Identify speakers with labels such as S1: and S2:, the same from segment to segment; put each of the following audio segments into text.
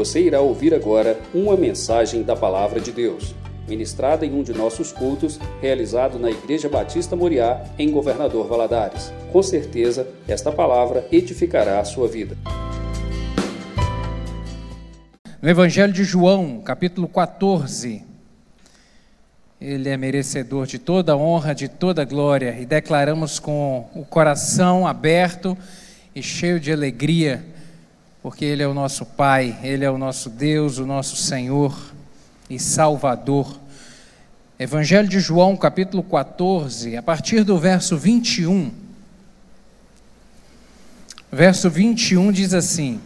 S1: Você irá ouvir agora uma mensagem da Palavra de Deus, ministrada em um de nossos cultos, realizado na Igreja Batista Moriá, em Governador Valadares. Com certeza, esta palavra edificará a sua vida.
S2: No Evangelho de João, capítulo 14, ele é merecedor de toda honra, de toda glória, e declaramos com o coração aberto e cheio de alegria, porque Ele é o nosso Pai, Ele é o nosso Deus, o nosso Senhor e Salvador. Evangelho de João, capítulo 14, a partir do verso 21. Verso 21 diz assim: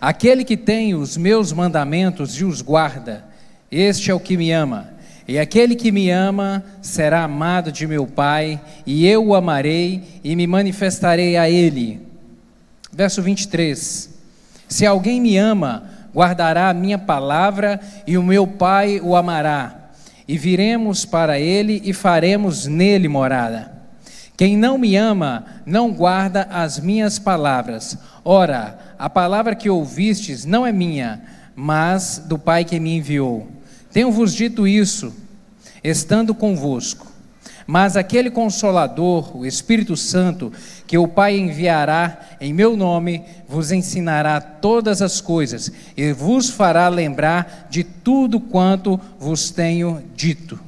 S2: Aquele que tem os meus mandamentos e os guarda, este é o que me ama. E aquele que me ama será amado de meu Pai, e eu o amarei e me manifestarei a ele. Verso 23: Se alguém me ama, guardará a minha palavra, e o meu Pai o amará, e viremos para ele e faremos nele morada. Quem não me ama, não guarda as minhas palavras. Ora, a palavra que ouvistes não é minha, mas do Pai que me enviou. Tenho-vos dito isso, estando convosco. Mas aquele consolador, o Espírito Santo, que o Pai enviará em meu nome, vos ensinará todas as coisas e vos fará lembrar de tudo quanto vos tenho dito.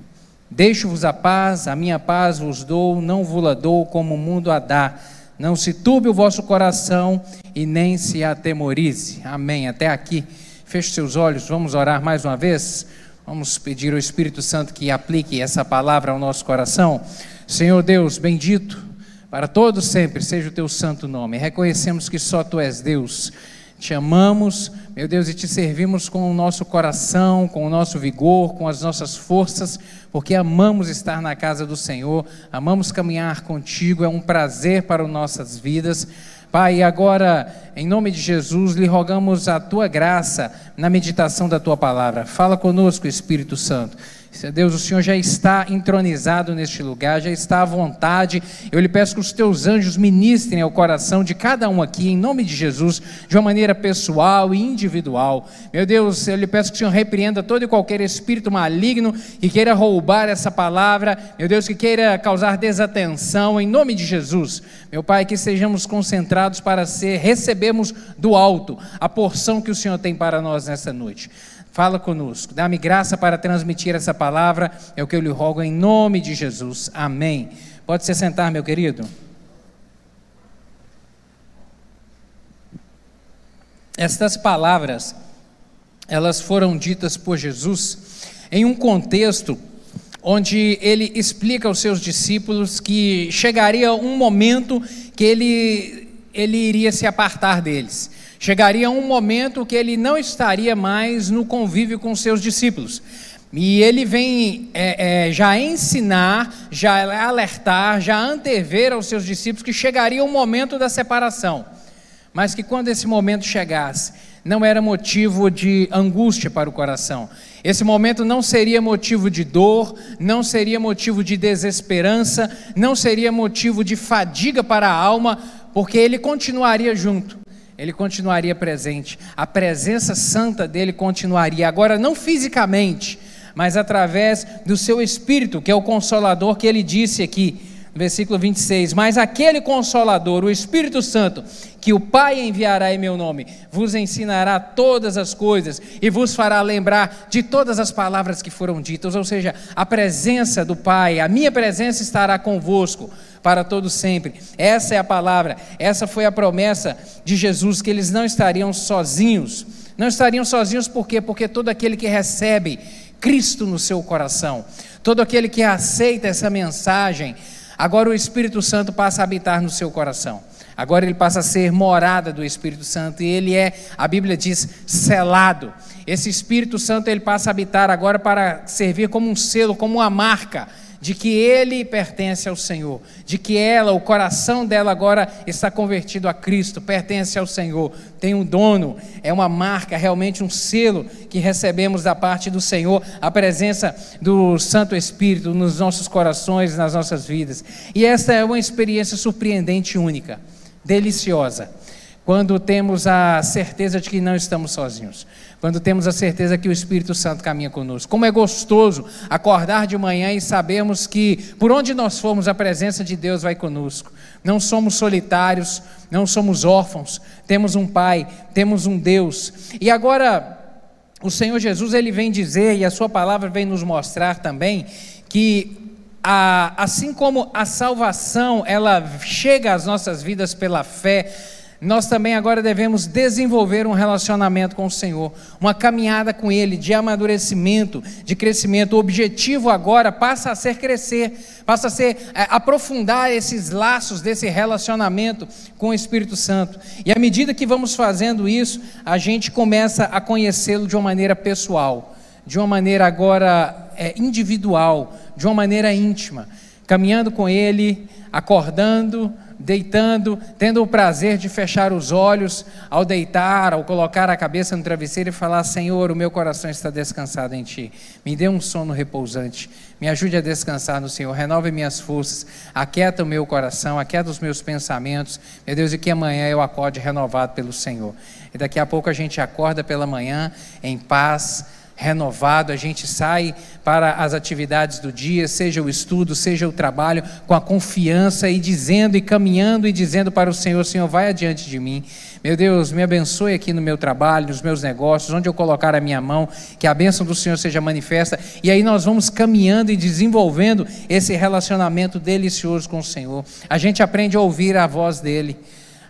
S2: Deixo-vos a paz, a minha paz vos dou, não vos dou como o mundo a dá. Não se turbe o vosso coração e nem se atemorize. Amém. Até aqui. Feche seus olhos, vamos orar mais uma vez. Vamos pedir ao Espírito Santo que aplique essa palavra ao nosso coração. Senhor Deus, bendito para todos sempre seja o teu santo nome. Reconhecemos que só tu és Deus. Te amamos, meu Deus, e te servimos com o nosso coração, com o nosso vigor, com as nossas forças, porque amamos estar na casa do Senhor, amamos caminhar contigo, é um prazer para as nossas vidas. Pai, agora, em nome de Jesus, lhe rogamos a tua graça na meditação da tua palavra. Fala conosco, Espírito Santo. Deus, o Senhor já está entronizado neste lugar, já está à vontade. Eu lhe peço que os teus anjos ministrem ao coração de cada um aqui, em nome de Jesus, de uma maneira pessoal e individual. Meu Deus, eu lhe peço que o Senhor repreenda todo e qualquer espírito maligno que queira roubar essa palavra, meu Deus, que queira causar desatenção, em nome de Jesus. Meu Pai, que sejamos concentrados para ser, recebemos do alto a porção que o Senhor tem para nós nessa noite. Fala conosco, dá-me graça para transmitir essa palavra, é o que eu lhe rogo em nome de Jesus. Amém. Pode se sentar, meu querido. Estas palavras, elas foram ditas por Jesus em um contexto onde ele explica aos seus discípulos que chegaria um momento que ele, ele iria se apartar deles chegaria um momento que ele não estaria mais no convívio com seus discípulos. E ele vem é, é, já ensinar, já alertar, já antever aos seus discípulos que chegaria um momento da separação. Mas que quando esse momento chegasse, não era motivo de angústia para o coração. Esse momento não seria motivo de dor, não seria motivo de desesperança, não seria motivo de fadiga para a alma, porque ele continuaria junto ele continuaria presente, a presença santa dele continuaria, agora não fisicamente, mas através do seu espírito, que é o consolador que ele disse aqui, no versículo 26. Mas aquele consolador, o Espírito Santo, que o Pai enviará em meu nome, vos ensinará todas as coisas e vos fará lembrar de todas as palavras que foram ditas, ou seja, a presença do Pai, a minha presença estará convosco para todo sempre. Essa é a palavra, essa foi a promessa de Jesus que eles não estariam sozinhos. Não estariam sozinhos por quê? Porque todo aquele que recebe Cristo no seu coração, todo aquele que aceita essa mensagem, agora o Espírito Santo passa a habitar no seu coração. Agora ele passa a ser morada do Espírito Santo e ele é, a Bíblia diz, selado. Esse Espírito Santo ele passa a habitar agora para servir como um selo, como uma marca de que ele pertence ao Senhor, de que ela, o coração dela agora está convertido a Cristo, pertence ao Senhor, tem um dono, é uma marca, realmente um selo que recebemos da parte do Senhor, a presença do Santo Espírito nos nossos corações, nas nossas vidas. E esta é uma experiência surpreendente única, deliciosa. quando temos a certeza de que não estamos sozinhos, quando temos a certeza que o Espírito Santo caminha conosco. Como é gostoso acordar de manhã e sabermos que por onde nós formos, a presença de Deus vai conosco. Não somos solitários, não somos órfãos, temos um Pai, temos um Deus. E agora, o Senhor Jesus ele vem dizer, e a Sua palavra vem nos mostrar também, que a, assim como a salvação ela chega às nossas vidas pela fé, nós também agora devemos desenvolver um relacionamento com o Senhor, uma caminhada com Ele de amadurecimento, de crescimento. O objetivo agora passa a ser crescer, passa a ser é, aprofundar esses laços desse relacionamento com o Espírito Santo. E à medida que vamos fazendo isso, a gente começa a conhecê-lo de uma maneira pessoal, de uma maneira agora é, individual, de uma maneira íntima, caminhando com Ele, acordando deitando, tendo o prazer de fechar os olhos ao deitar, ao colocar a cabeça no travesseiro e falar: Senhor, o meu coração está descansado em Ti. Me dê um sono repousante. Me ajude a descansar no Senhor. Renove minhas forças. Aquieta o meu coração, aquieta os meus pensamentos. Meu Deus, e que amanhã eu acorde renovado pelo Senhor. E daqui a pouco a gente acorda pela manhã em paz renovado, a gente sai para as atividades do dia, seja o estudo, seja o trabalho, com a confiança e dizendo e caminhando e dizendo para o Senhor: Senhor, vai adiante de mim. Meu Deus, me abençoe aqui no meu trabalho, nos meus negócios, onde eu colocar a minha mão, que a bênção do Senhor seja manifesta. E aí nós vamos caminhando e desenvolvendo esse relacionamento delicioso com o Senhor. A gente aprende a ouvir a voz dele.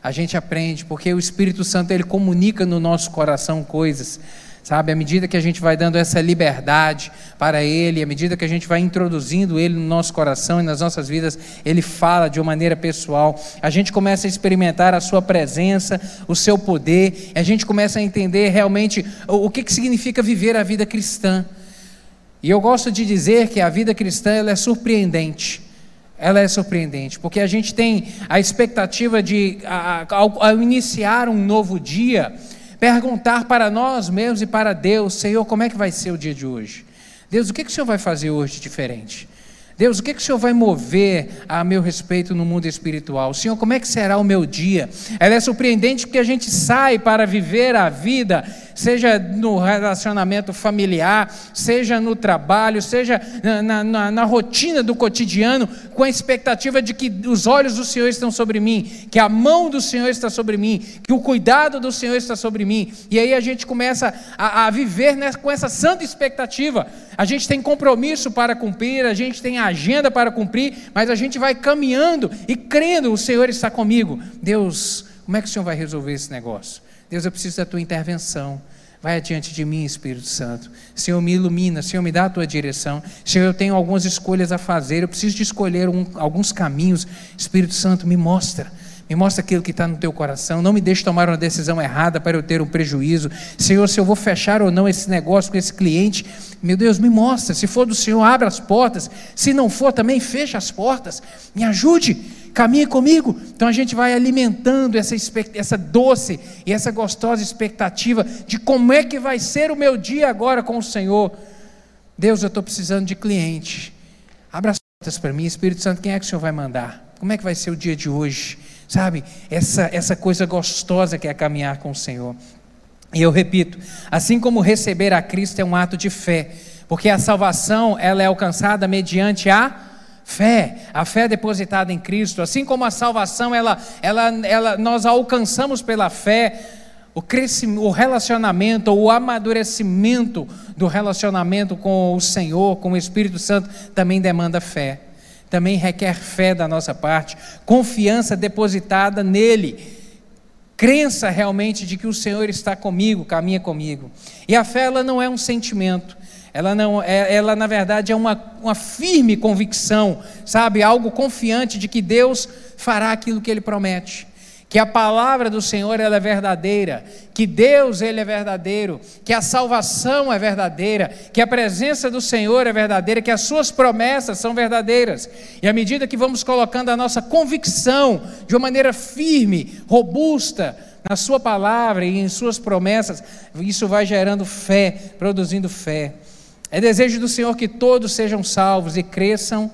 S2: A gente aprende, porque o Espírito Santo ele comunica no nosso coração coisas Sabe, à medida que a gente vai dando essa liberdade para Ele, à medida que a gente vai introduzindo Ele no nosso coração e nas nossas vidas, Ele fala de uma maneira pessoal. A gente começa a experimentar a Sua presença, o Seu poder, a gente começa a entender realmente o, o que, que significa viver a vida cristã. E eu gosto de dizer que a vida cristã ela é surpreendente. Ela é surpreendente, porque a gente tem a expectativa de, ao, ao iniciar um novo dia, perguntar para nós mesmos e para Deus: Senhor, como é que vai ser o dia de hoje? Deus, o que, que o Senhor vai fazer hoje diferente? Deus, o que, que o Senhor vai mover a meu respeito no mundo espiritual? Senhor, como é que será o meu dia? Ela é surpreendente porque a gente sai para viver a vida seja no relacionamento familiar, seja no trabalho, seja na, na, na, rotina do cotidiano, com a expectativa de que os olhos do Senhor estão sobre mim, que a mão do Senhor está sobre mim, que o cuidado do Senhor está sobre mim. E aí a gente começa a, a viver nessa, com essa santa expectativa. A gente tem compromisso para cumprir, a gente tem agenda para cumprir, mas a gente vai caminhando e crendo: o Senhor está comigo. Deus, como é que o Senhor vai resolver esse negócio? Deus, eu preciso da tua intervenção. Vai adiante de mim, Espírito Santo. Senhor, me ilumina. Senhor, me dá a tua direção. Senhor, eu tenho algumas escolhas a fazer. Eu preciso de escolher um, alguns caminhos. Espírito Santo, me mostra. Me mostra aquilo que está no teu coração. Não me deixe tomar uma decisão errada para eu ter um prejuízo. Senhor, se eu vou fechar ou não esse negócio com esse cliente, meu Deus, me mostra. Se for do Senhor, abra as portas. Se não for, também fecha as portas. Me ajude caminhe comigo. Então a gente vai alimentando essa, essa doce e essa gostosa expectativa de como é que vai ser o meu dia agora com o Senhor. Deus, eu estou precisando de cliente. Abra as portas para mim, Espírito Santo, quem é que o Senhor vai mandar? Como é que vai ser o dia de hoje? Sabe, essa, essa coisa gostosa que é caminhar com o Senhor. E eu repito, assim como receber a Cristo é um ato de fé, porque a salvação ela é alcançada mediante a Fé, a fé depositada em Cristo, assim como a salvação, ela, ela, ela, nós alcançamos pela fé, o, crescimento, o relacionamento, o amadurecimento do relacionamento com o Senhor, com o Espírito Santo, também demanda fé, também requer fé da nossa parte, confiança depositada nele, crença realmente de que o Senhor está comigo, caminha comigo. E a fé ela não é um sentimento, ela, não, é, ela na verdade, é uma, uma firme convicção, sabe? Algo confiante de que Deus fará aquilo que Ele promete. Que a palavra do Senhor ela é verdadeira, que Deus ele é verdadeiro, que a salvação é verdadeira, que a presença do Senhor é verdadeira, que as suas promessas são verdadeiras. E à medida que vamos colocando a nossa convicção de uma maneira firme, robusta, na Sua palavra e em Suas promessas, isso vai gerando fé, produzindo fé. É desejo do Senhor que todos sejam salvos e cresçam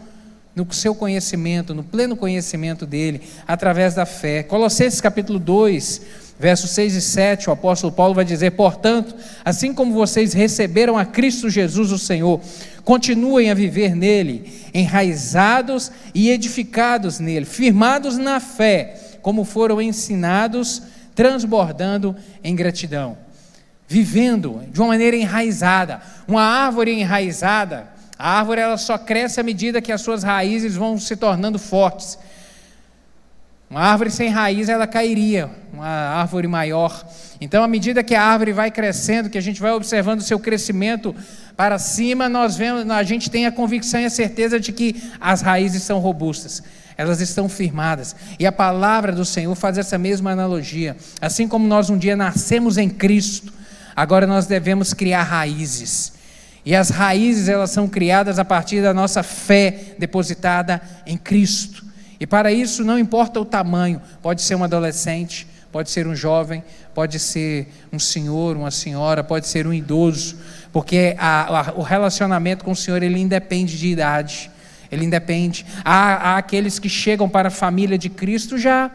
S2: no seu conhecimento, no pleno conhecimento dele, através da fé. Colossenses capítulo 2, Versos 6 e 7, o apóstolo Paulo vai dizer: Portanto, assim como vocês receberam a Cristo Jesus, o Senhor, continuem a viver nele, enraizados e edificados nele, firmados na fé, como foram ensinados, transbordando em gratidão. Vivendo de uma maneira enraizada. Uma árvore enraizada, a árvore ela só cresce à medida que as suas raízes vão se tornando fortes. Uma árvore sem raiz, ela cairia, uma árvore maior. Então, à medida que a árvore vai crescendo, que a gente vai observando o seu crescimento para cima, nós vemos, a gente tem a convicção e a certeza de que as raízes são robustas, elas estão firmadas. E a palavra do Senhor faz essa mesma analogia. Assim como nós um dia nascemos em Cristo, agora nós devemos criar raízes. E as raízes, elas são criadas a partir da nossa fé depositada em Cristo. E para isso não importa o tamanho, pode ser um adolescente, pode ser um jovem, pode ser um senhor, uma senhora, pode ser um idoso, porque a, a, o relacionamento com o Senhor ele independe de idade, ele independe. Há, há aqueles que chegam para a família de Cristo já,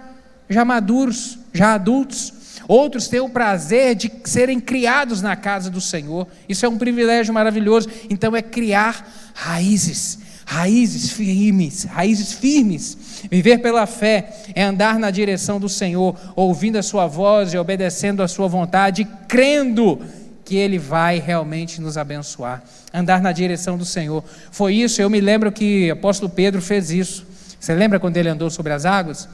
S2: já maduros, já adultos. Outros têm o prazer de serem criados na casa do Senhor. Isso é um privilégio maravilhoso. Então é criar raízes, raízes firmes, raízes firmes. Viver pela fé é andar na direção do Senhor, ouvindo a sua voz e obedecendo a sua vontade, crendo que ele vai realmente nos abençoar. Andar na direção do Senhor. Foi isso, eu me lembro que o apóstolo Pedro fez isso. Você lembra quando ele andou sobre as águas?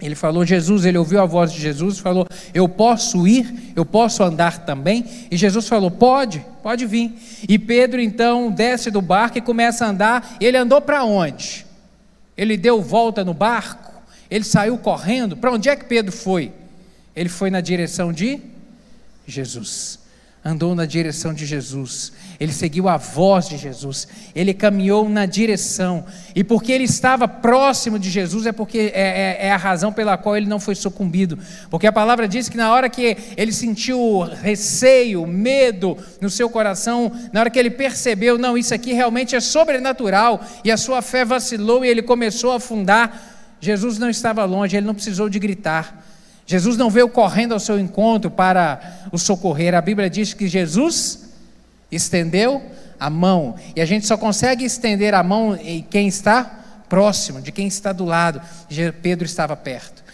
S2: Ele falou, Jesus, ele ouviu a voz de Jesus falou: Eu posso ir, eu posso andar também. E Jesus falou: Pode, pode vir. E Pedro então desce do barco e começa a andar. Ele andou para onde? Ele deu volta no barco, ele saiu correndo. Para onde é que Pedro foi? Ele foi na direção de Jesus andou na direção de Jesus, ele seguiu a voz de Jesus, ele caminhou na direção, e porque ele estava próximo de Jesus, é porque é, é, é, a razão pela qual ele não foi sucumbido, porque a palavra diz que na hora que ele sentiu receio, medo no seu coração, na hora que ele percebeu, não, isso aqui realmente é sobrenatural, e a sua fé vacilou e ele começou a afundar, Jesus não estava longe, ele não precisou de gritar, Jesus não veio correndo ao seu encontro para o socorrer. A Bíblia diz que Jesus estendeu a mão. E a gente só consegue estender a mão em quem está próximo, de quem está do lado. Pedro estava perto.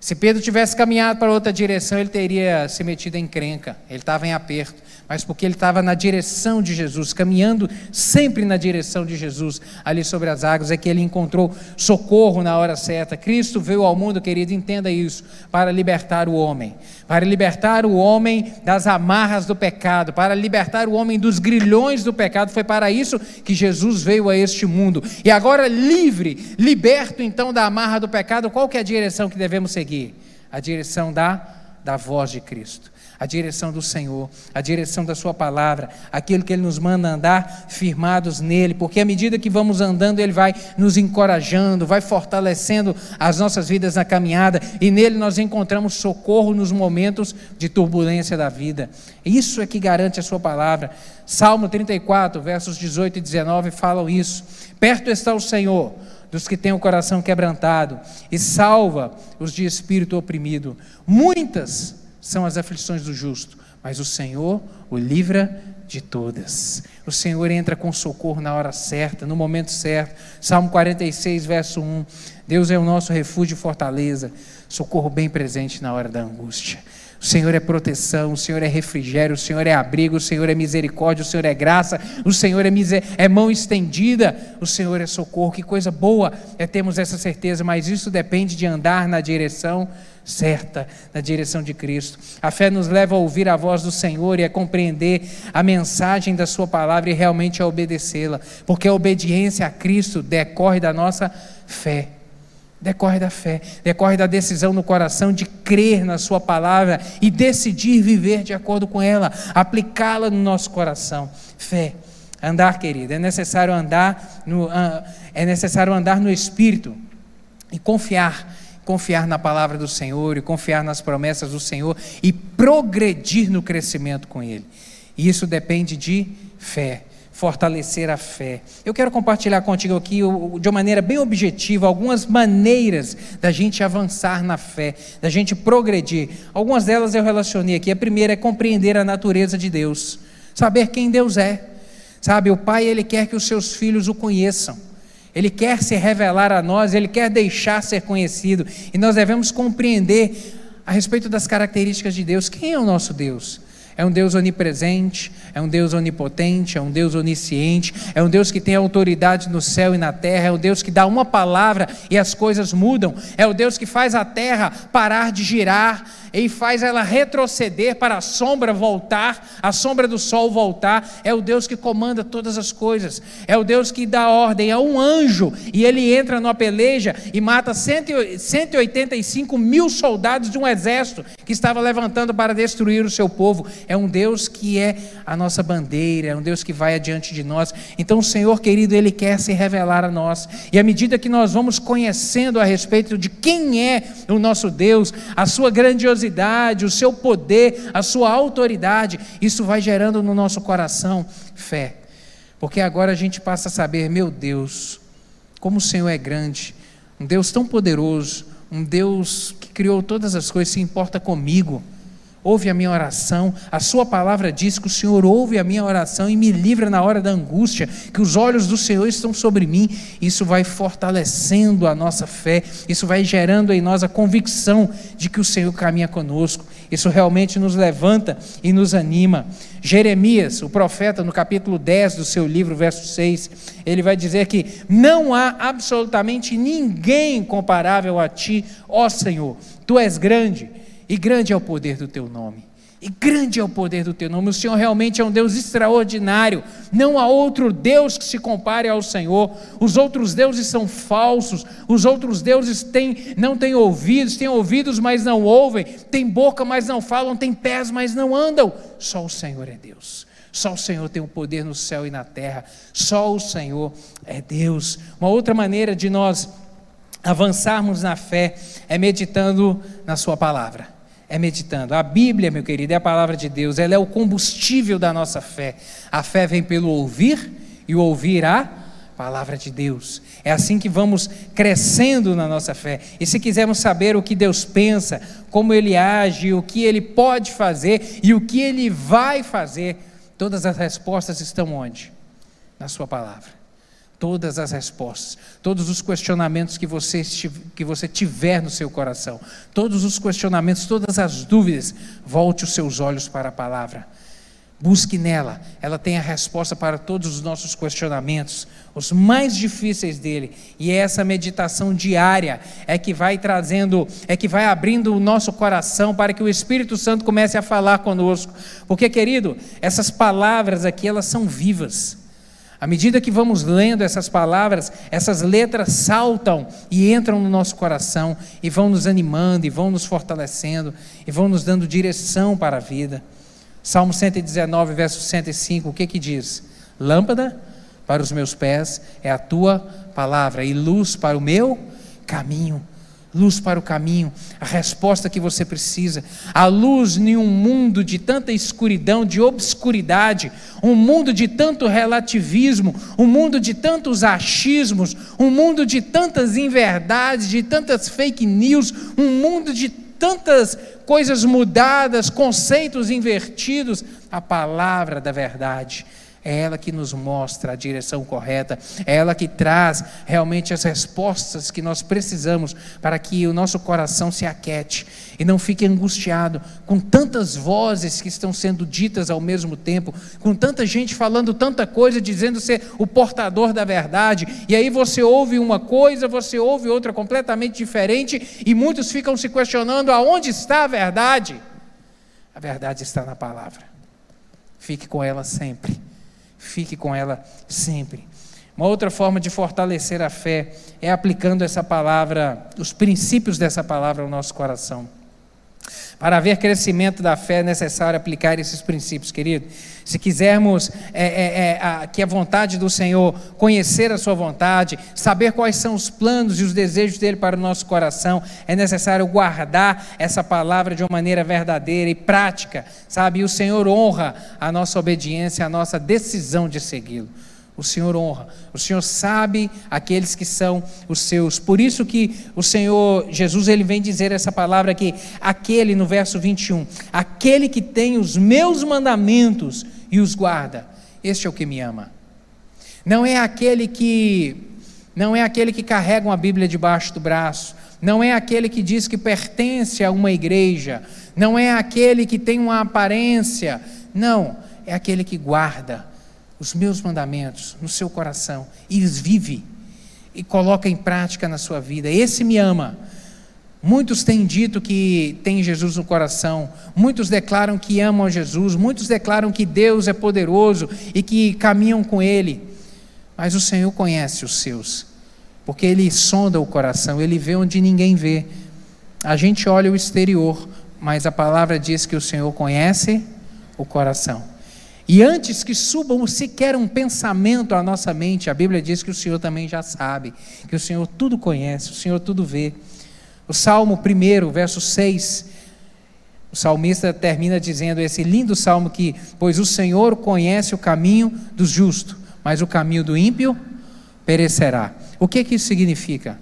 S2: Se Pedro tivesse caminhado para outra direção, ele teria se metido em crenca. Ele estava em aperto mas porque ele estava na direção de Jesus, caminhando sempre na direção de Jesus, ali sobre as águas, é que ele encontrou socorro na hora certa. Cristo veio ao mundo, querido, entenda isso, para libertar o homem, para libertar o homem das amarras do pecado, para libertar o homem dos grilhões do pecado. Foi para isso que Jesus veio a este mundo. E agora, livre, liberto então da amarra do pecado, qual que é a direção que devemos seguir? A direção da, da voz de Cristo a direção do Senhor, a direção da Sua palavra, aquilo que Ele nos manda andar firmados nele, porque à medida que vamos andando, Ele vai nos encorajando, vai fortalecendo as nossas vidas na caminhada, e nele nós encontramos socorro nos momentos de turbulência da vida. Isso é que garante a Sua palavra. Salmo 34, versos 18 e 19 falam isso. Perto está o Senhor dos que têm o coração quebrantado e salva os de espírito oprimido. Muitas são as aflições do justo, mas o Senhor o livra de todas. O Senhor entra com socorro na hora certa, no momento certo. Salmo 46, verso 1. Deus é o nosso refúgio e fortaleza, socorro bem presente na hora da angústia. O Senhor é proteção, o Senhor é refrigério, o Senhor é abrigo, o Senhor é misericórdia, o Senhor é graça, o Senhor é, é mão estendida, o Senhor é socorro. Que coisa boa é termos essa certeza, mas isso depende de andar na direção certa na direção de Cristo. A fé nos leva a ouvir a voz do Senhor e a compreender a mensagem da Sua palavra e realmente a obedecê-la, porque a obediência a Cristo decorre da nossa fé. Decorre da fé, decorre da decisão no coração de crer na Sua palavra e decidir viver de acordo com ela, aplicá-la no nosso coração. Fé. Andar, querido, é necessário andar no, uh, é necessário andar no Espírito e confiar confiar na palavra do Senhor e confiar nas promessas do Senhor e progredir no crescimento com Ele. E isso depende de fé. Fortalecer a fé. Eu quero compartilhar contigo aqui, de uma maneira bem objetiva, algumas maneiras da gente avançar na fé, da gente progredir. Algumas delas eu relacionei aqui. A primeira é compreender a natureza de Deus, saber quem Deus é. Sabe, o Pai, ele quer que os seus filhos o conheçam. Ele quer se revelar a nós, ele quer deixar ser conhecido, e nós devemos compreender a respeito das características de Deus. Quem é o nosso Deus? É um Deus onipresente, é um Deus onipotente, é um Deus onisciente, é um Deus que tem autoridade no céu e na terra, é um Deus que dá uma palavra e as coisas mudam, é o Deus que faz a terra parar de girar e faz ela retroceder para a sombra voltar, a sombra do sol voltar, é o Deus que comanda todas as coisas, é o Deus que dá ordem a um anjo e ele entra numa peleja e mata 185 mil soldados de um exército que estava levantando para destruir o seu povo é um Deus que é a nossa bandeira, é um Deus que vai adiante de nós. Então, o Senhor querido, Ele quer se revelar a nós. E à medida que nós vamos conhecendo a respeito de quem é o nosso Deus, a sua grandiosidade, o seu poder, a sua autoridade, isso vai gerando no nosso coração fé. Porque agora a gente passa a saber, meu Deus, como o Senhor é grande, um Deus tão poderoso, um Deus que criou todas as coisas, se importa comigo ouve a minha oração. A Sua palavra diz que o Senhor ouve a minha oração e me livra na hora da angústia, que os olhos do Senhor estão sobre mim. Isso vai fortalecendo a nossa fé, isso vai gerando em nós a convicção de que o Senhor caminha conosco. Isso realmente nos levanta e nos anima. Jeremias, o profeta, no capítulo 10 do seu livro, verso 6, ele vai dizer que não há absolutamente ninguém comparável a ti, ó Senhor. Tu és grande e grande é o poder do teu nome. E grande é o poder do teu nome. O Senhor realmente é um Deus extraordinário. Não há outro Deus que se compare ao Senhor. Os outros deuses são falsos. Os outros deuses têm, não têm ouvidos, têm ouvidos, mas não ouvem, têm boca, mas não falam, têm pés, mas não andam. Só o Senhor é Deus. Só o Senhor tem o poder no céu e na terra. Só o Senhor é Deus. Uma outra maneira de nós avançarmos na fé é meditando na Sua palavra é meditando. A Bíblia, meu querido, é a palavra de Deus, ela é o combustível da nossa fé. A fé vem pelo ouvir e o ouvir a palavra de Deus. É assim que vamos crescendo na nossa fé. E se quisermos saber o que Deus pensa, como Ele age, o que Ele pode fazer e o que Ele vai fazer, todas as respostas estão onde? Na Sua palavra todas as respostas, todos os questionamentos que você, que você tiver no seu coração, todos os questionamentos, todas as dúvidas, volte os seus olhos para a palavra. Busque nela, ela tem a resposta para todos os nossos questionamentos, os mais difíceis dele. E é essa meditação diária é que vai trazendo, é que vai abrindo o nosso coração para que o Espírito Santo comece a falar conosco. Porque, querido, essas palavras aqui, elas são vivas. À medida que vamos lendo essas palavras, essas letras saltam e entram no nosso coração e vão nos animando, e vão nos fortalecendo, e vão nos dando direção para a vida. Salmo 119, verso 105, o que que diz? Lâmpada para os meus pés é a tua palavra e luz para o meu caminho luz para o caminho, a resposta que você precisa. A luz em um mundo de tanta escuridão, de obscuridade, um mundo de tanto relativismo, um mundo de tantos achismos, um mundo de tantas inverdades, de tantas fake news, um mundo de tantas coisas mudadas, conceitos invertidos. A palavra da verdade é ela que nos mostra a direção correta, é ela que traz realmente as respostas que nós precisamos para que o nosso coração se aquete e não fique angustiado com tantas vozes que estão sendo ditas ao mesmo tempo, com tanta gente falando tanta coisa, dizendo ser o portador da verdade, e aí você ouve uma coisa, você ouve outra completamente diferente, e muitos ficam se questionando aonde está a verdade. A verdade está na palavra. Fique com ela sempre fique com ela sempre. Uma outra forma de fortalecer a fé é aplicando essa palavra, os princípios dessa palavra ao nosso coração. Para haver crescimento da fé é necessário aplicar esses princípios, querido. Se quisermos é, é, é, a, que a vontade do Senhor, conhecer a Sua vontade, saber quais são os planos e os desejos dele para o nosso coração, é necessário guardar essa palavra de uma maneira verdadeira e prática, sabe? E o Senhor honra a nossa obediência, a nossa decisão de segui-lo. O Senhor honra. O Senhor sabe aqueles que são os seus. Por isso que o Senhor Jesus ele vem dizer essa palavra aqui, aquele no verso 21, aquele que tem os meus mandamentos e os guarda, este é o que me ama. Não é aquele que não é aquele que carrega uma Bíblia debaixo do braço, não é aquele que diz que pertence a uma igreja, não é aquele que tem uma aparência, não, é aquele que guarda os meus mandamentos no seu coração e os vive e coloca em prática na sua vida. Esse me ama. Muitos têm dito que tem Jesus no coração, muitos declaram que amam a Jesus, muitos declaram que Deus é poderoso e que caminham com Ele. Mas o Senhor conhece os seus, porque Ele sonda o coração, Ele vê onde ninguém vê. A gente olha o exterior, mas a palavra diz que o Senhor conhece o coração. E antes que subam sequer um pensamento à nossa mente, a Bíblia diz que o Senhor também já sabe, que o Senhor tudo conhece, o Senhor tudo vê. O Salmo 1, verso 6, o salmista termina dizendo esse lindo salmo que, pois o Senhor conhece o caminho dos justos, mas o caminho do ímpio perecerá. O que, que isso significa?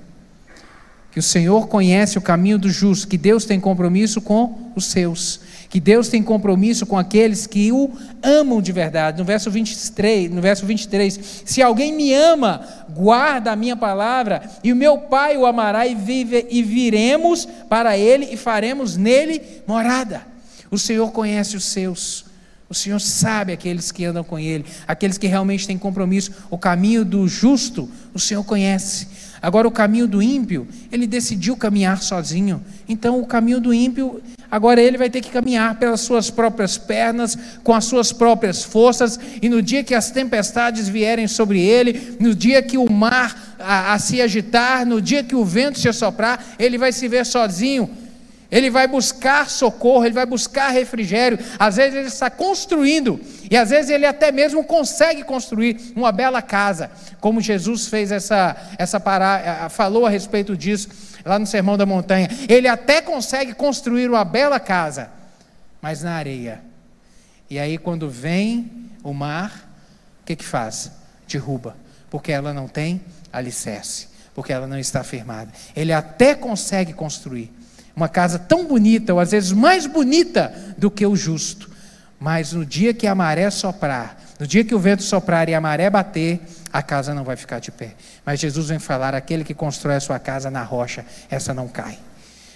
S2: Que o Senhor conhece o caminho do justo, que Deus tem compromisso com os seus que Deus tem compromisso com aqueles que o amam de verdade. No verso 23, no verso 23, se alguém me ama, guarda a minha palavra, e o meu Pai o amará e vive e viremos para ele e faremos nele morada. O Senhor conhece os seus. O Senhor sabe aqueles que andam com Ele, aqueles que realmente têm compromisso. O caminho do justo, o Senhor conhece. Agora, o caminho do ímpio, ele decidiu caminhar sozinho. Então, o caminho do ímpio, agora ele vai ter que caminhar pelas suas próprias pernas, com as suas próprias forças. E no dia que as tempestades vierem sobre ele, no dia que o mar a, a se agitar, no dia que o vento se assoprar, ele vai se ver sozinho ele vai buscar socorro, ele vai buscar refrigério. Às vezes ele está construindo, e às vezes ele até mesmo consegue construir uma bela casa, como Jesus fez essa, essa pará, falou a respeito disso lá no Sermão da Montanha. Ele até consegue construir uma bela casa, mas na areia. E aí, quando vem o mar, o que, que faz? Derruba, porque ela não tem alicerce, porque ela não está firmada. Ele até consegue construir uma casa tão bonita, ou às vezes mais bonita do que o justo. Mas no dia que a maré soprar, no dia que o vento soprar e a maré bater, a casa não vai ficar de pé. Mas Jesus vem falar: aquele que constrói a sua casa na rocha, essa não cai.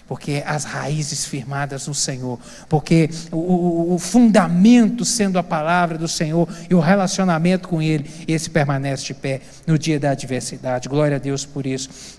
S2: Porque as raízes firmadas no Senhor, porque o, o, o fundamento sendo a palavra do Senhor e o relacionamento com Ele, esse permanece de pé no dia da adversidade. Glória a Deus por isso.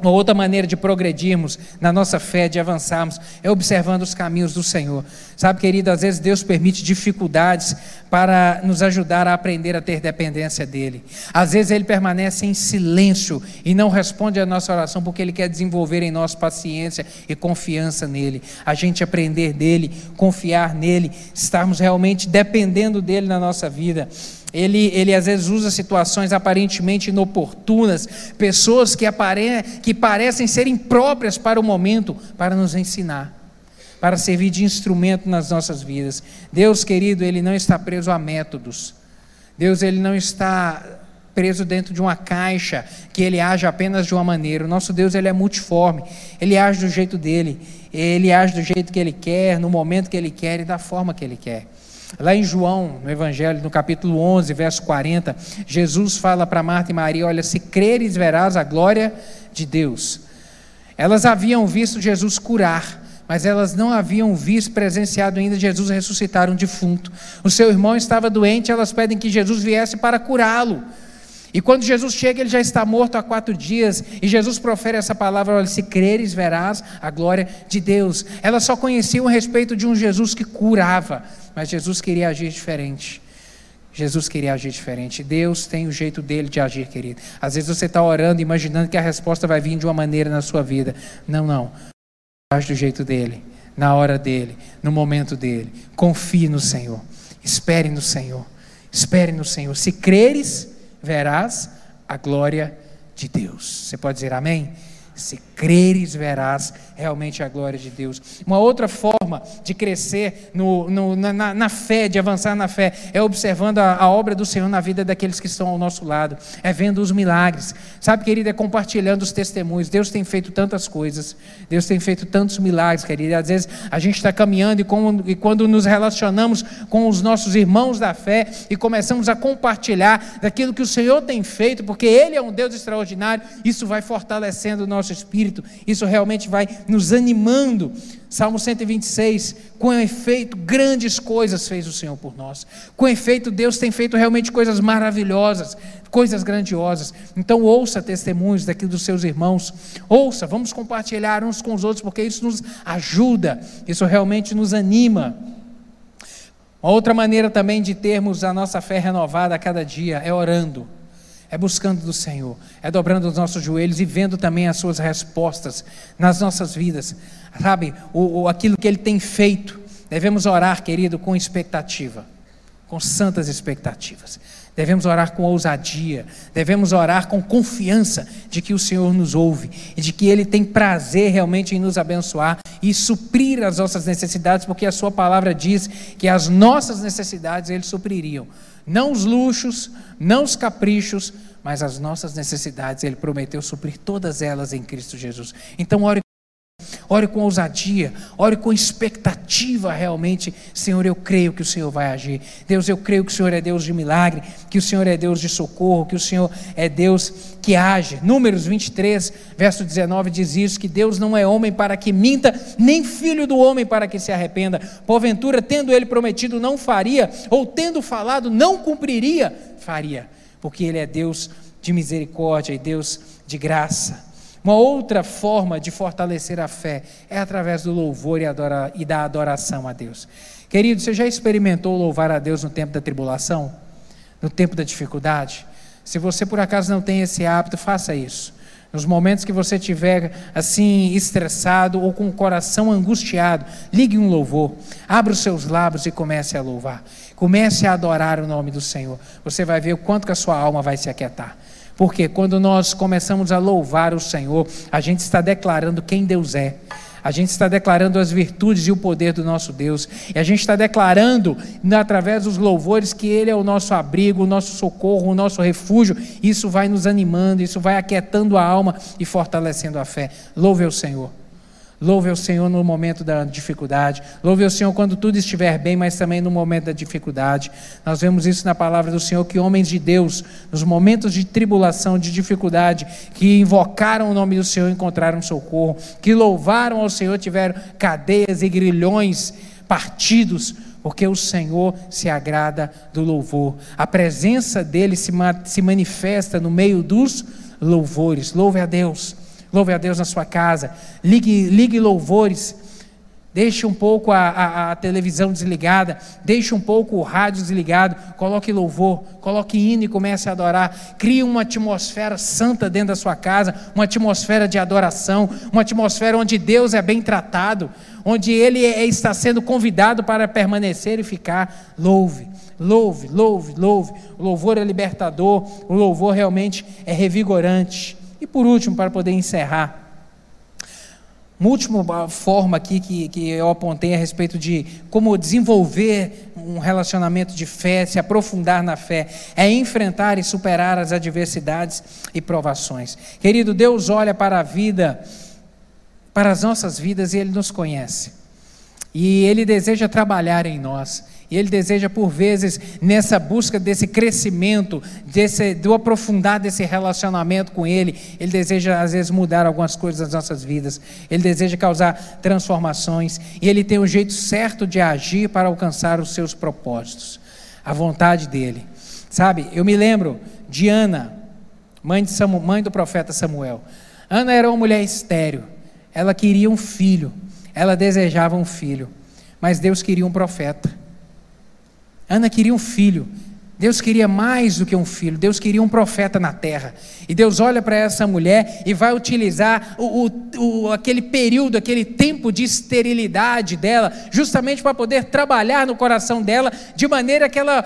S2: Uma outra maneira de progredirmos na nossa fé, de avançarmos, é observando os caminhos do Senhor. Sabe, querido, às vezes Deus permite dificuldades para nos ajudar a aprender a ter dependência dEle. Às vezes Ele permanece em silêncio e não responde à nossa oração porque Ele quer desenvolver em nós paciência e confiança nele. A gente aprender dEle, confiar nele, estarmos realmente dependendo dEle na nossa vida. Ele, ele às vezes usa situações aparentemente inoportunas, pessoas que, apare, que parecem ser impróprias para o momento, para nos ensinar, para servir de instrumento nas nossas vidas. Deus, querido, Ele não está preso a métodos. Deus, Ele não está preso dentro de uma caixa que Ele age apenas de uma maneira. O nosso Deus, Ele é multiforme. Ele age do jeito dele. Ele age do jeito que Ele quer, no momento que Ele quer e da forma que Ele quer. Lá em João, no Evangelho, no capítulo 11, verso 40, Jesus fala para Marta e Maria: Olha, se creres, verás a glória de Deus. Elas haviam visto Jesus curar, mas elas não haviam visto, presenciado ainda Jesus ressuscitar um defunto. O seu irmão estava doente, elas pedem que Jesus viesse para curá-lo. E quando Jesus chega, ele já está morto há quatro dias. E Jesus profere essa palavra: olha, se creres, verás a glória de Deus. Elas só conheciam a respeito de um Jesus que curava, mas Jesus queria agir diferente. Jesus queria agir diferente. Deus tem o jeito dele de agir, querido. Às vezes você está orando, imaginando que a resposta vai vir de uma maneira na sua vida. Não, não. Age do jeito dele na hora dele, no momento dele. Confie no Senhor. Espere no Senhor. Espere no Senhor. Se creres, verás a glória de Deus. Você pode dizer amém? Se creres, verás realmente a glória de Deus. Uma outra forma de crescer no, no, na, na, fé, de avançar na fé, é observando a, a, obra do Senhor na vida daqueles que estão ao nosso lado, é vendo os milagres. Sabe, querido, é compartilhando os testemunhos. Deus tem feito tantas coisas, Deus tem feito tantos milagres, querido. Às vezes a gente está caminhando e, com, e quando nos relacionamos com os nossos irmãos da fé e começamos a compartilhar daquilo que o Senhor tem feito, porque Ele é um Deus extraordinário, isso vai fortalecendo o nosso espírito, isso realmente vai nos animando. Salmo 126, com efeito, grandes coisas fez o Senhor por nós. Com efeito, Deus tem feito realmente coisas maravilhosas, coisas grandiosas. Então, ouça testemunhos daqui dos seus irmãos. Ouça, vamos compartilhar uns com os outros, porque isso nos ajuda, isso realmente nos anima. Uma outra maneira também de termos a nossa fé renovada a cada dia é orando é buscando do Senhor, é dobrando os nossos joelhos e vendo também as suas respostas nas nossas vidas, sabe? O, o, aquilo que Ele tem feito. Devemos orar, querido, com expectativa, com santas expectativas. Devemos orar com ousadia, devemos orar com confiança de que o Senhor nos ouve e de que Ele tem prazer realmente em nos abençoar e suprir as nossas necessidades, porque a Sua palavra diz que as nossas necessidades Ele supririam não os luxos, não os caprichos, mas as nossas necessidades. Ele prometeu suprir todas elas em Cristo Jesus. Então, ore Ore com ousadia, ore com expectativa realmente. Senhor, eu creio que o Senhor vai agir. Deus, eu creio que o Senhor é Deus de milagre, que o Senhor é Deus de socorro, que o Senhor é Deus que age. Números 23, verso 19 diz isso: que Deus não é homem para que minta, nem filho do homem para que se arrependa. Porventura, tendo ele prometido, não faria, ou tendo falado, não cumpriria, faria, porque ele é Deus de misericórdia e Deus de graça. Uma outra forma de fortalecer a fé é através do louvor e, adora, e da adoração a Deus. Querido, você já experimentou louvar a Deus no tempo da tribulação? No tempo da dificuldade? Se você por acaso não tem esse hábito, faça isso. Nos momentos que você estiver assim estressado ou com o coração angustiado, ligue um louvor, abra os seus lábios e comece a louvar. Comece a adorar o nome do Senhor. Você vai ver o quanto que a sua alma vai se aquietar. Porque quando nós começamos a louvar o Senhor, a gente está declarando quem Deus é. A gente está declarando as virtudes e o poder do nosso Deus. E a gente está declarando, através dos louvores, que Ele é o nosso abrigo, o nosso socorro, o nosso refúgio. Isso vai nos animando, isso vai aquietando a alma e fortalecendo a fé. Louve o Senhor. Louve ao Senhor no momento da dificuldade. Louve ao Senhor quando tudo estiver bem, mas também no momento da dificuldade. Nós vemos isso na palavra do Senhor, que homens de Deus, nos momentos de tribulação, de dificuldade, que invocaram o nome do Senhor, encontraram socorro, que louvaram ao Senhor, tiveram cadeias e grilhões partidos, porque o Senhor se agrada do louvor. A presença dele se, se manifesta no meio dos louvores. Louve a Deus. Louve a Deus na sua casa. Ligue, ligue louvores. Deixe um pouco a, a, a, televisão desligada, deixe um pouco o rádio desligado, coloque louvor, coloque hino e comece a adorar. Crie uma atmosfera santa dentro da sua casa, uma atmosfera de adoração, uma atmosfera onde Deus é bem tratado, onde Ele é, está sendo convidado para permanecer e ficar. Louve, louve, louve, louve. O louvor é libertador, o louvor realmente é revigorante. E por último, para poder encerrar, uma última forma aqui que, que eu apontei a respeito de como desenvolver um relacionamento de fé, se aprofundar na fé, é enfrentar e superar as adversidades e provações. Querido, Deus olha para a vida, para as nossas vidas e Ele nos conhece. E Ele deseja trabalhar em nós. E Ele deseja, por vezes, nessa busca desse crescimento, desse, do aprofundar desse relacionamento com Ele, Ele deseja, às vezes, mudar algumas coisas das nossas vidas. Ele deseja causar transformações. E Ele tem o um jeito certo de agir para alcançar os seus propósitos, a vontade dEle. Sabe, eu me lembro de Ana, mãe, de Samuel, mãe do profeta Samuel. Ana era uma mulher estéril. Ela queria um filho. Ela desejava um filho. Mas Deus queria um profeta. Ana queria um filho, Deus queria mais do que um filho, Deus queria um profeta na terra. E Deus olha para essa mulher e vai utilizar o, o, o, aquele período, aquele tempo de esterilidade dela, justamente para poder trabalhar no coração dela, de maneira que ela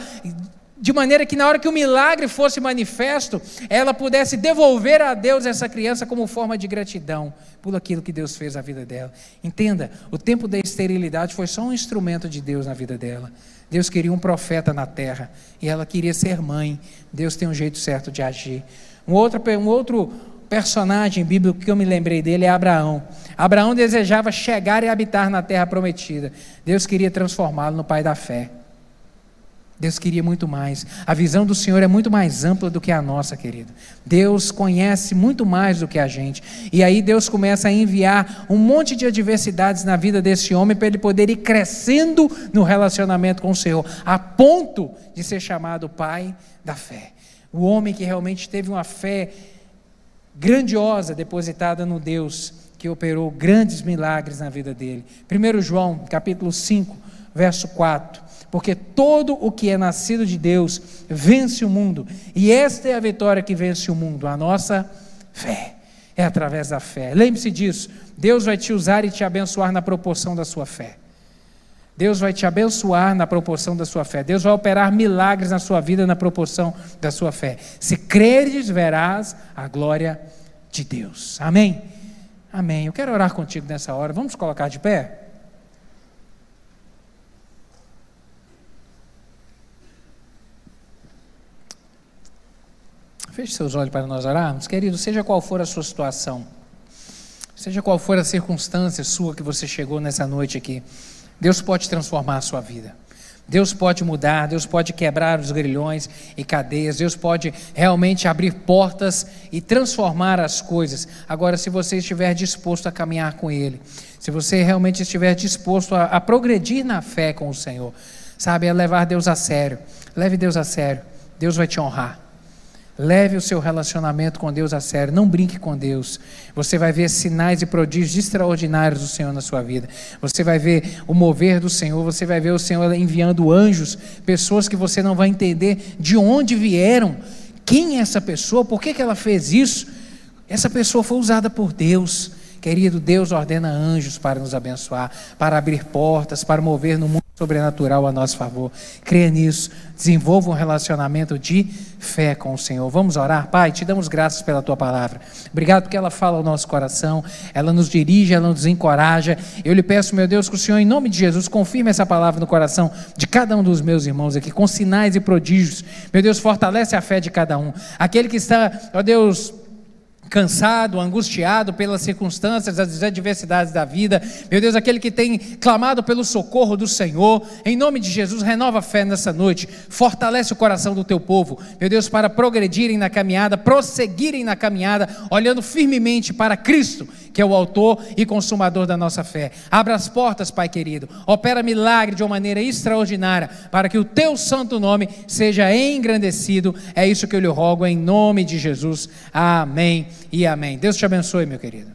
S2: de maneira que na hora que o milagre fosse manifesto, ela pudesse devolver a Deus essa criança como forma de gratidão por aquilo que Deus fez na vida dela. Entenda, o tempo da esterilidade foi só um instrumento de Deus na vida dela. Deus queria um profeta na terra e ela queria ser mãe. Deus tem um jeito certo de agir. Um outro, um outro personagem bíblico que eu me lembrei dele é Abraão. Abraão desejava chegar e habitar na terra prometida. Deus queria transformá-lo no pai da fé. Deus queria muito mais. A visão do Senhor é muito mais ampla do que a nossa, querido. Deus conhece muito mais do que a gente. E aí Deus começa a enviar um monte de adversidades na vida desse homem para ele poder ir crescendo no relacionamento com o Senhor, a ponto de ser chamado pai da fé. O homem que realmente teve uma fé grandiosa depositada no Deus que operou grandes milagres na vida dele. 1 João, capítulo 5, verso 4 porque todo o que é nascido de Deus vence o mundo, e esta é a vitória que vence o mundo, a nossa fé. É através da fé. Lembre-se disso. Deus vai te usar e te abençoar na proporção da sua fé. Deus vai te abençoar na proporção da sua fé. Deus vai operar milagres na sua vida na proporção da sua fé. Se creres, verás a glória de Deus. Amém? Amém. Eu quero orar contigo nessa hora. Vamos colocar de pé? Feche seus olhos para nós orarmos. Querido, seja qual for a sua situação, seja qual for a circunstância sua que você chegou nessa noite aqui, Deus pode transformar a sua vida. Deus pode mudar, Deus pode quebrar os grilhões e cadeias, Deus pode realmente abrir portas e transformar as coisas. Agora, se você estiver disposto a caminhar com Ele, se você realmente estiver disposto a, a progredir na fé com o Senhor, sabe, a levar Deus a sério, leve Deus a sério, Deus vai te honrar. Leve o seu relacionamento com Deus a sério, não brinque com Deus. Você vai ver sinais e prodígios extraordinários do Senhor na sua vida. Você vai ver o mover do Senhor, você vai ver o Senhor enviando anjos, pessoas que você não vai entender de onde vieram, quem é essa pessoa, por que, que ela fez isso. Essa pessoa foi usada por Deus. Querido, Deus ordena anjos para nos abençoar, para abrir portas, para mover no mundo sobrenatural a nosso favor. Creia nisso, desenvolva um relacionamento de fé com o Senhor. Vamos orar, Pai, te damos graças pela tua palavra. Obrigado porque ela fala ao nosso coração, ela nos dirige, ela nos encoraja. Eu lhe peço, meu Deus, que o Senhor, em nome de Jesus, confirme essa palavra no coração de cada um dos meus irmãos aqui, com sinais e prodígios. Meu Deus, fortalece a fé de cada um. Aquele que está, ó Deus, cansado, angustiado pelas circunstâncias, as adversidades da vida. Meu Deus, aquele que tem clamado pelo socorro do Senhor, em nome de Jesus, renova a fé nessa noite, fortalece o coração do teu povo, meu Deus, para progredirem na caminhada, prosseguirem na caminhada, olhando firmemente para Cristo, que é o autor e consumador da nossa fé. Abra as portas, Pai querido, opera milagre de uma maneira extraordinária, para que o teu santo nome seja engrandecido. É isso que eu lhe rogo, em nome de Jesus. Amém e amém. Deus te abençoe, meu querido.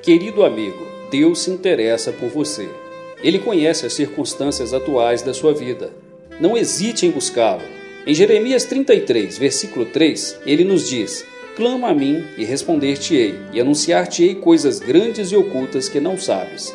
S1: Querido amigo, Deus se interessa por você. Ele conhece as circunstâncias atuais da sua vida. Não hesite em buscá-lo. Em Jeremias 33, versículo 3, ele nos diz: Clama a mim e responder-te-ei, e anunciar-te-ei coisas grandes e ocultas que não sabes.